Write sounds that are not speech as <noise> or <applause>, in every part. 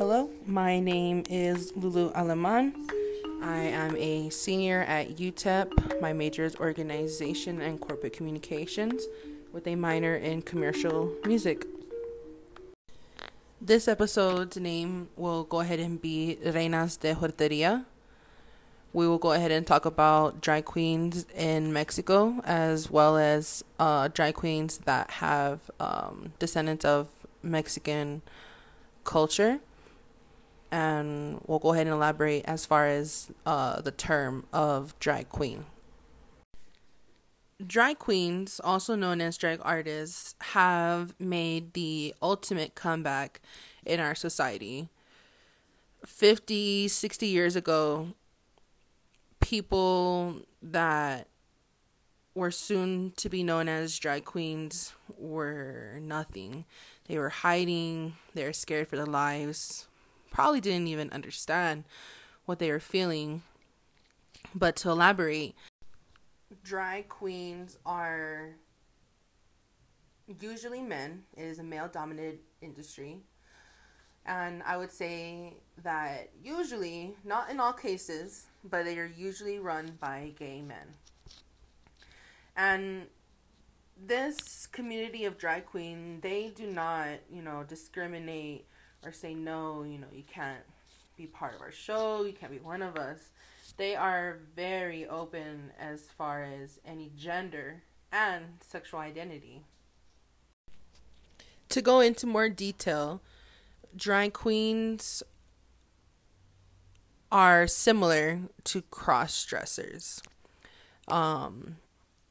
Hello, my name is Lulu Aleman. I am a senior at UTEP. My major is organization and corporate communications with a minor in commercial music. This episode's name will go ahead and be Reinas de Joteria. We will go ahead and talk about drag queens in Mexico as well as uh, queens that have um, descendants of Mexican culture and we'll go ahead and elaborate as far as uh, the term of drag queen. Drag queens, also known as drag artists, have made the ultimate comeback in our society. 50, 60 years ago, people that were soon to be known as drag queens were nothing. They were hiding, they were scared for their lives, probably didn't even understand what they were feeling. But to elaborate, drag queens are usually men. It is a male dominated industry. And I would say that usually, not in all cases, but they are usually run by gay men. And this community of drag queen, they do not, you know, discriminate or say no, you know, you can't be part of our show, you can't be one of us. They are very open as far as any gender and sexual identity. To go into more detail, drag queens are similar to cross dressers. Um,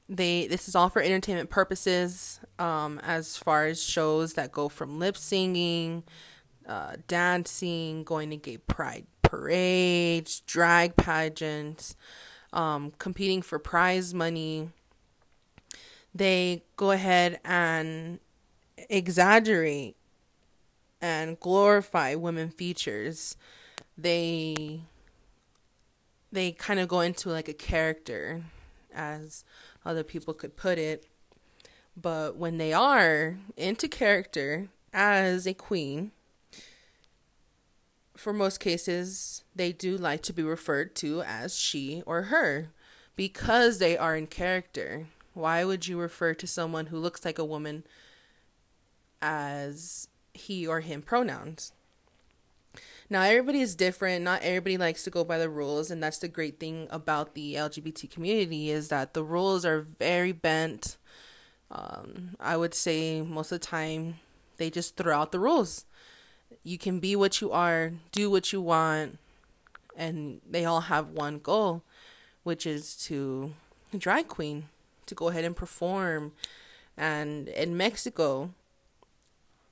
they this is all for entertainment purposes. Um, as far as shows that go from lip singing uh, dancing, going to gay pride parades, drag pageants, um, competing for prize money. They go ahead and exaggerate and glorify women features. They they kind of go into like a character as other people could put it. But when they are into character as a queen, for most cases, they do like to be referred to as she or her because they are in character. Why would you refer to someone who looks like a woman as he or him pronouns? Now, everybody is different. Not everybody likes to go by the rules, and that's the great thing about the LGBT community is that the rules are very bent. Um, I would say most of the time they just throw out the rules you can be what you are, do what you want, and they all have one goal, which is to drag queen, to go ahead and perform. And in Mexico,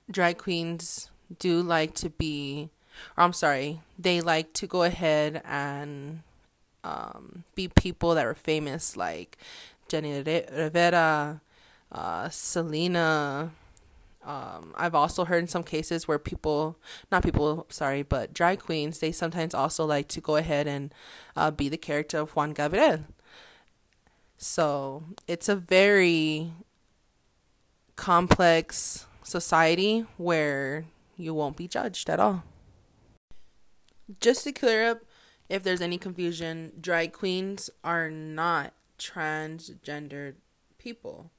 drag queens do like to be, or I'm sorry, they like to go ahead and um, be people that are famous, like Jenni Rivera, uh, Selena, um, I've also heard in some cases where people, not people, sorry, but drag queens, they sometimes also like to go ahead and uh, be the character of Juan Gabriel. So it's a very complex society where you won't be judged at all. Just to clear up if there's any confusion, drag queens are not transgendered people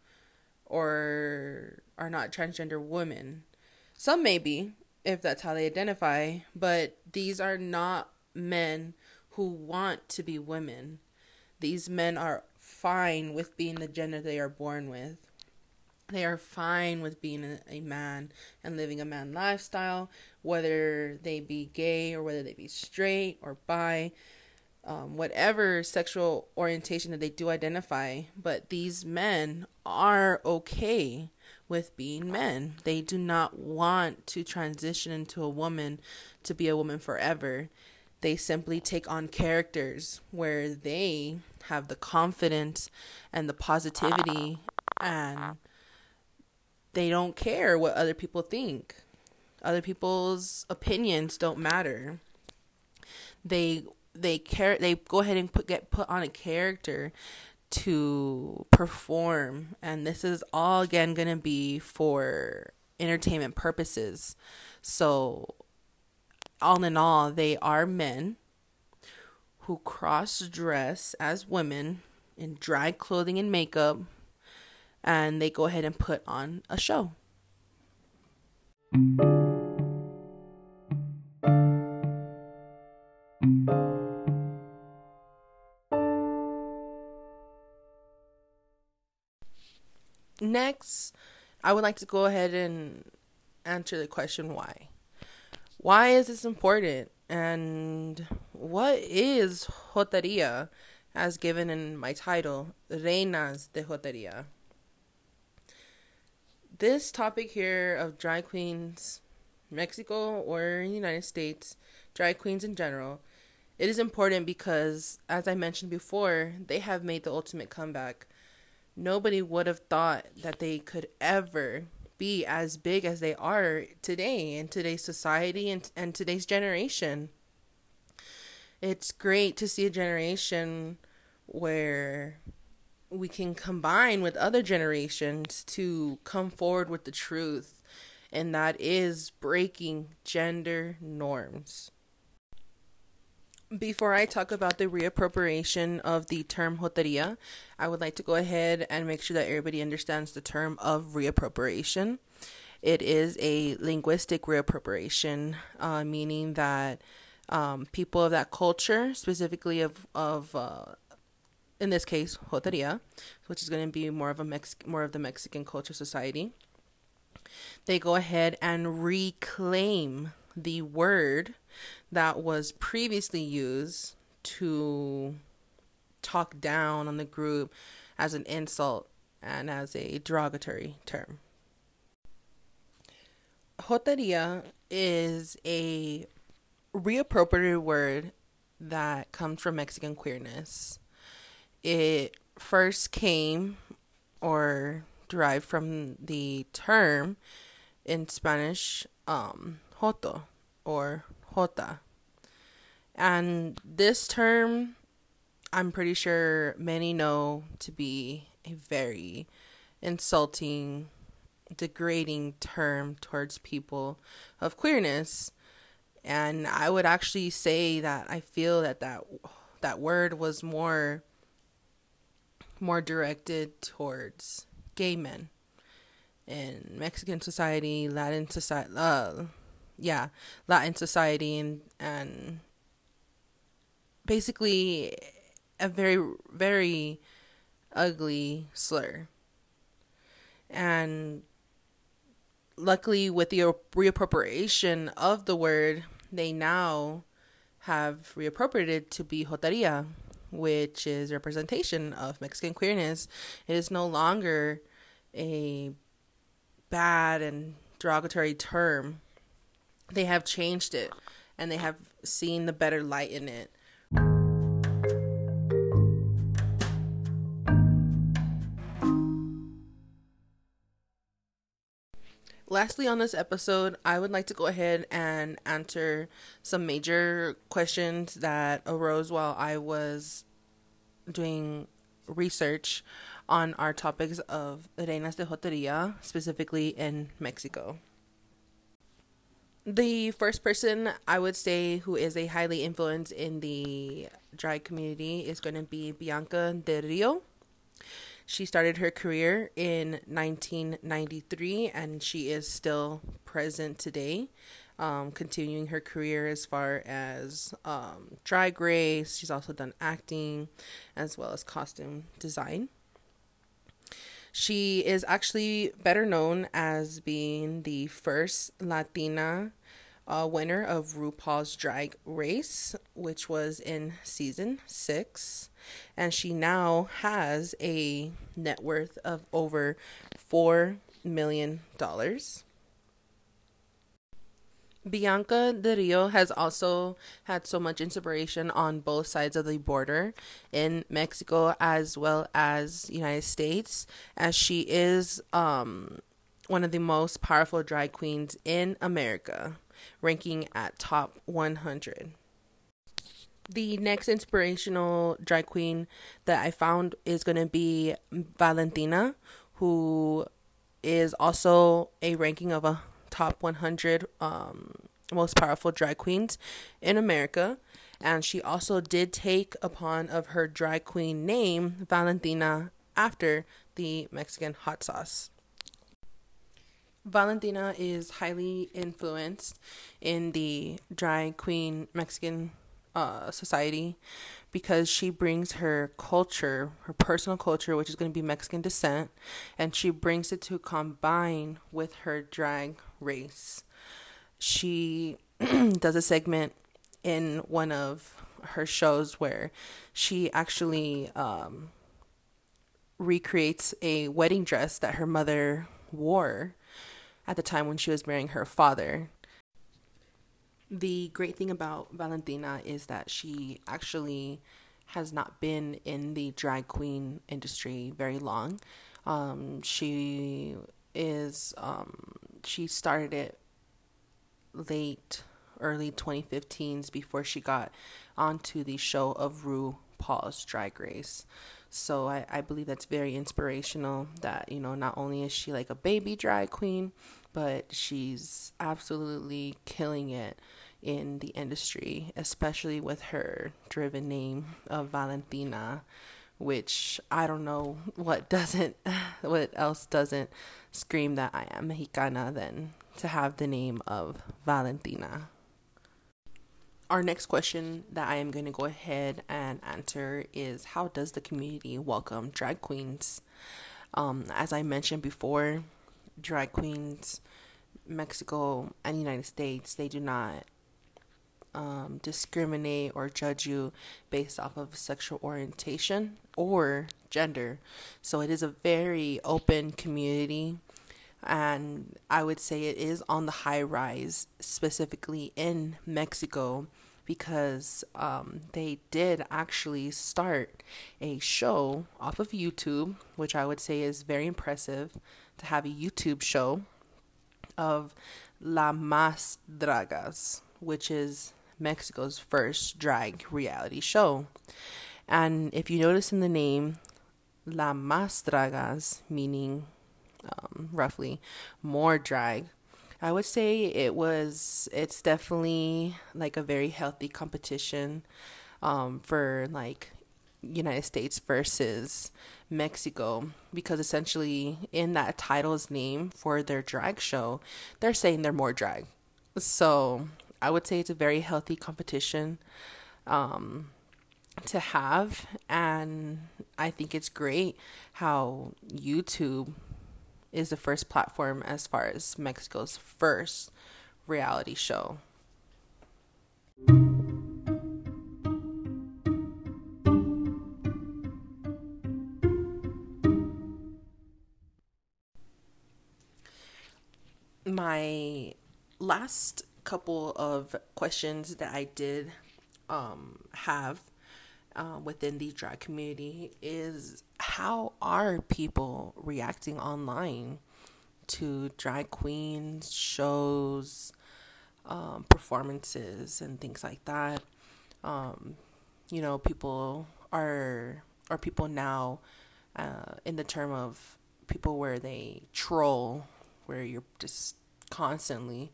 or are not transgender women. Some may be, if that's how they identify, but these are not men who want to be women. These men are fine with being the gender they are born with. They are fine with being a, man and living a man lifestyle, whether they be gay or whether they be straight or bi um, whatever sexual orientation that they do identify, but these men are okay with being men. They do not want to transition into a woman to be a woman forever. They simply take on characters where they have the confidence and the positivity and they don't care what other people think. Other people's opinions don't matter. They they care they go ahead and put get put on a character to perform and this is all again going to be for entertainment purposes so all in all, they are men who cross dress as women in drag clothing and makeup, and they go ahead and put on a show. Next, I would like to go ahead and answer the question why. Why is this important? And what is joteria, as given in my title, Reinas de Joteria? This topic here of drag queens, Mexico or United States, drag queens in general, it is important because, as I mentioned before, they have made the ultimate comeback. Nobody would have thought that they could ever be as big as they are today in today's society and, and today's generation. It's great to see a generation where we can combine with other generations to come forward with the truth, and that is breaking gender norms. Before I talk about the reappropriation of the term joteria, I would like to go ahead and make sure that everybody understands the term of reappropriation. It is a linguistic reappropriation, uh, meaning that um, people of that culture, specifically of of uh, in this case joteria, which is going to be more of a Mex- more of the Mexican culture society, they go ahead and reclaim the word that was previously used to talk down on the group as an insult and as a derogatory term. Joteria is a reappropriated word that comes from Mexican queerness. It first came or derived from the term in Spanish um, joto or jota. And this term, I'm pretty sure many know to be a very insulting, degrading term towards people of queerness. And I would actually say that I feel that that, that word was more more directed towards gay men in Mexican society, Latin society, uh, yeah, Latin society and and basically a very very ugly slur. And luckily with the reappropriation of the word, they now have reappropriated to be joteria, which is representation of Mexican queerness. It is no longer a bad and derogatory term they have changed it and they have seen the better light in it. Lastly, on this episode, I would like to go ahead and answer some major questions that arose while I was doing research on our topics of Reinas de Joteria, specifically in Mexico. The first person I would say who is a highly influence in the drag community is going to be Bianca Del Rio. She started her career in 1993 and she is still present today, um, continuing her career as far as um, drag race. She's also done acting as well as costume design. She is actually better known as being the first Latina uh, winner of RuPaul's Drag Race, which was in season six. And she now has a net worth of over $4 million. Bianca Del Rio has also had so much inspiration on both sides of the border in Mexico as well as United States as she is um, one of the most powerful drag queens in America ranking at top 100. The next inspirational drag queen that I found is going to be Valentina, who is also a ranking of a top 100 um, most powerful drag queens in America. And she also did take upon of her drag queen name, Valentina, after the Mexican hot sauce. Valentina is highly influenced in the drag queen Mexican uh, society because she brings her culture, her personal culture, which is going to be Mexican descent, and she brings it to combine with her drag race. She <clears throat> does a segment in one of her shows where she actually um, recreates a wedding dress that her mother wore at the time when she was marrying her father. The great thing about Valentina is that she actually has not been in the drag queen industry very long. Um, she is um, she started it late early 2015s before she got onto the show of RuPaul's Drag Race. So I, I believe that's very inspirational that, you know, not only is she like a baby drag queen, but she's absolutely killing it in the industry, especially with her driven name of Valentina, which I don't know what doesn't, <laughs> what else doesn't scream that I am Mexicana than to have the name of Valentina. Our next question that I am going to go ahead and answer is How does the community welcome drag queens? Um, as I mentioned before, drag queens, Mexico and United States, they do not um, discriminate or judge you based off of sexual orientation or gender. So it is a very open community. And I would say it is on the high rise, specifically in Mexico, because um, they did actually start a show off of YouTube, which I would say is very impressive to have a YouTube show of La Mas Dragas, which is Mexico's first drag reality show. And if you notice in the name, La Mas Dragas, meaning um, roughly more drag, I would say it was, it's definitely like a very healthy competition um, for like United States versus Mexico because essentially in that title's name for their drag show, they're saying they're more drag. So I would say it's a very healthy competition um, to have, and I think it's great how YouTube is the first platform as far as Mexico's first reality show. My last couple of questions that I did um, have uh, within the drag community is how are people reacting online to drag queens, shows, um, performances, and things like that? Um, you know, people are are people now uh, in the term of people where they troll, where you're just constantly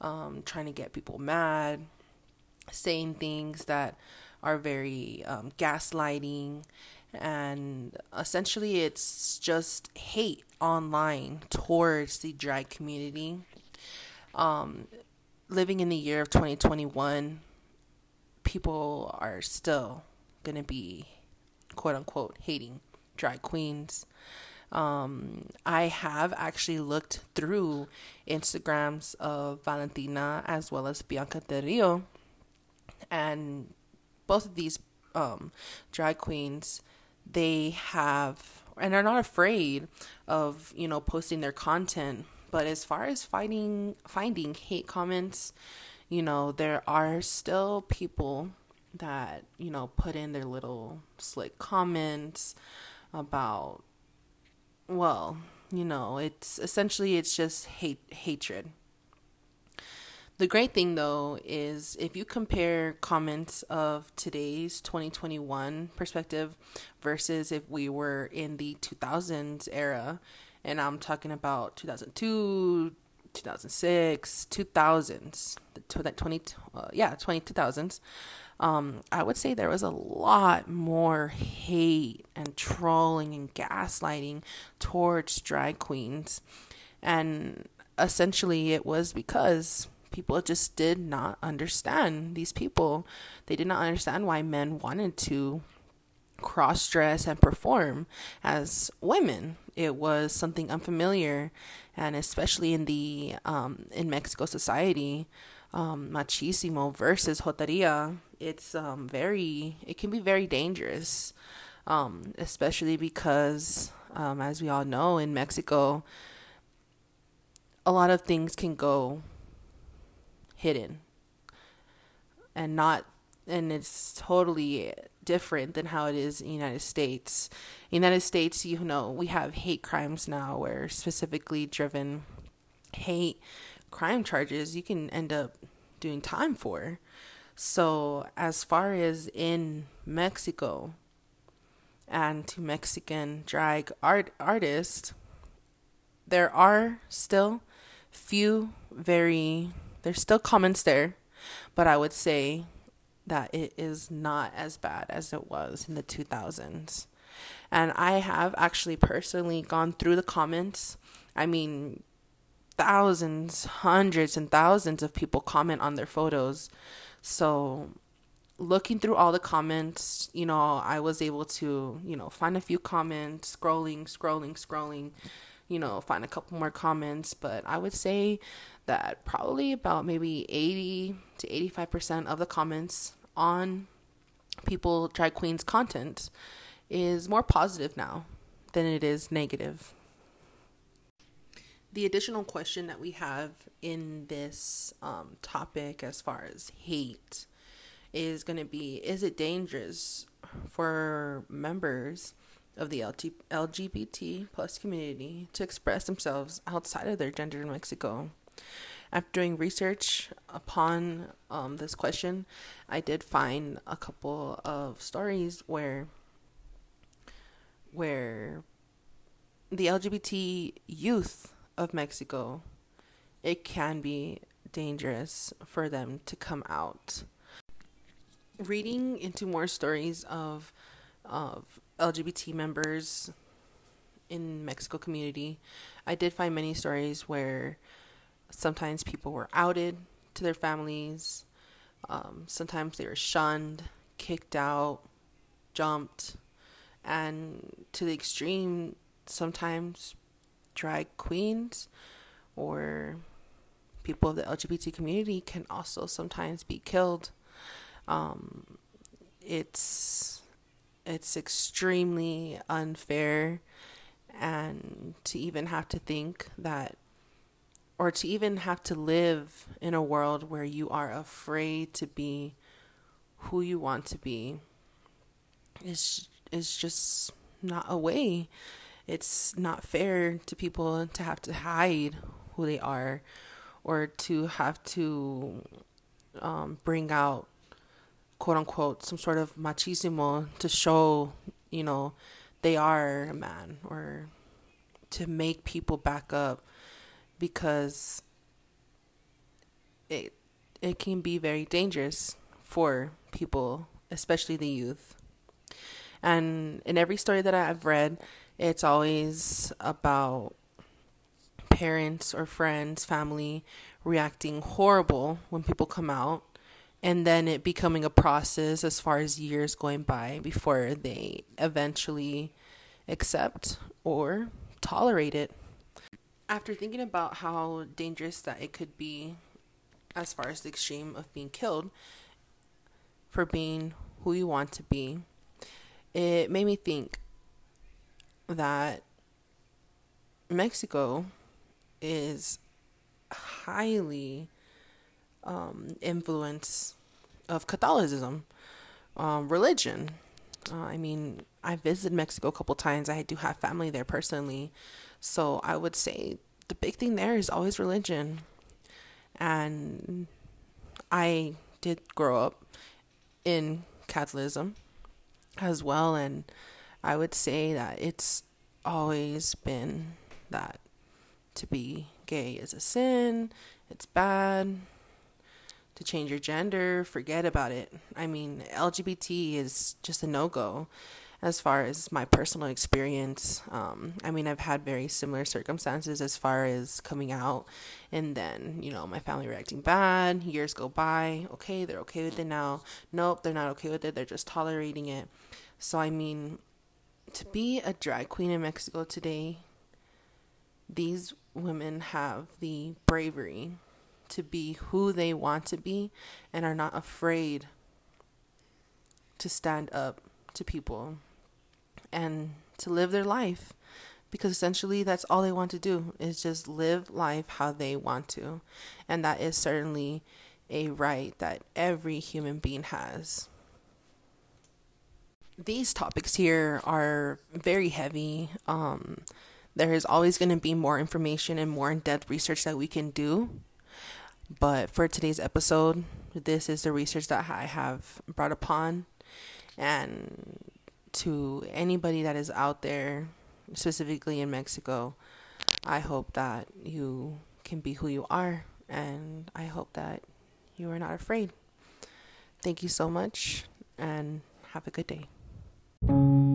um, trying to get people mad, saying things that are very um, gaslighting, and essentially it's just hate online towards the drag community. Um, living in the year of 2021, people are still going to be quote unquote hating drag queens. Um, I have actually looked through Instagrams of Valentina as well as Bianca Del Rio, and both of these um, drag queens, they have and are not afraid of you know posting their content. But as far as finding finding hate comments, you know there are still people that you know put in their little slick comments about well, you know, it's essentially it's just hate hatred. The great thing though is if you compare comments of today's 2021 perspective versus if we were in the 2000s era and I'm talking about 2002, 2006, 2000s, that 20, uh, yeah, 20, 2000s, um, I would say there was a lot more hate and trolling and gaslighting towards drag queens. And essentially, it was because people just did not understand these people. They did not understand why men wanted to cross dress and perform as women. It was something unfamiliar, and especially in the um, in Mexico society, um, machismo versus joteria, it's um, very it can be very dangerous, um, especially because um, as we all know in Mexico, a lot of things can go hidden and not and it's totally different than how it is in the United States. In the United States, you know, we have hate crimes now where specifically driven hate crime charges you can end up doing time for. So, as far as in Mexico and to Mexican drag art artists, there are still few very there's still comments there, but I would say that it is not as bad as it was in the 2000s. And I have actually personally gone through the comments. I mean, thousands, hundreds, and thousands of people comment on their photos. So, looking through all the comments, you know, I was able to, you know, find a few comments, scrolling, scrolling, scrolling, you know, find a couple more comments. But I would say that probably about maybe 80 to 85% of the comments on people drag queens content is more positive now than it is negative the additional question that we have in this um, topic as far as hate is going to be is it dangerous for members of the lgbt plus community to express themselves outside of their gender in mexico? After doing research upon um, this question i did find a couple of stories where where the lgbt youth of Mexico, it can be dangerous for them to come out. Reading into more stories of of LGBT members in Mexico community, I did find many stories where sometimes people were outed to their families, um, sometimes they were shunned, kicked out, jumped, and to the extreme, sometimes drag queens or people of the LGBT community can also sometimes be killed. Um, it's it's extremely unfair and to even have to think that or to even have to live in a world where you are afraid to be who you want to be is is just not a way it's not fair to people to have to hide who they are or to have to um, bring out quote unquote some sort of machismo to show you know they are a man or to make people back up because it it can be very dangerous for people especially the youth. And in every story that I've read it's always about parents or friends, family reacting horrible when people come out and then it becoming a process as far as years going by before they eventually accept or tolerate it. After thinking about how dangerous that it could be as far as the extreme of being killed for being who you want to be, it made me think that Mexico is highly um, of Catholicism, um, religion. Uh, I mean, I visited Mexico a couple times. I do have family there personally, so I would say the big thing there is always religion, and I did grow up in Catholicism as well, and I would say that it's always been that to be gay is a sin, it's bad. To change your gender, forget about it. I mean, LGBT is just a no go as far as my personal experience. Um, I mean, I've had very similar circumstances as far as coming out, and then, you know, my family reacting bad. Years go by. Okay, they're okay with it now. Nope, they're not okay with it. They're just tolerating it. So, I mean, to be a drag queen in Mexico today, these women have the bravery to be who they want to be and are not afraid to stand up to people and to live their life because essentially that's all they want to do is just live life how they want to. And that is certainly a right that every human being has these topics here are very heavy um, there is always going to be more information and more in-depth research that we can do but for today's episode, this is the research that I have brought upon. And to anybody that is out there, specifically in Mexico, I hope that you can be who you are. And I hope that you are not afraid. Thank you so much and have a good day. Thank you.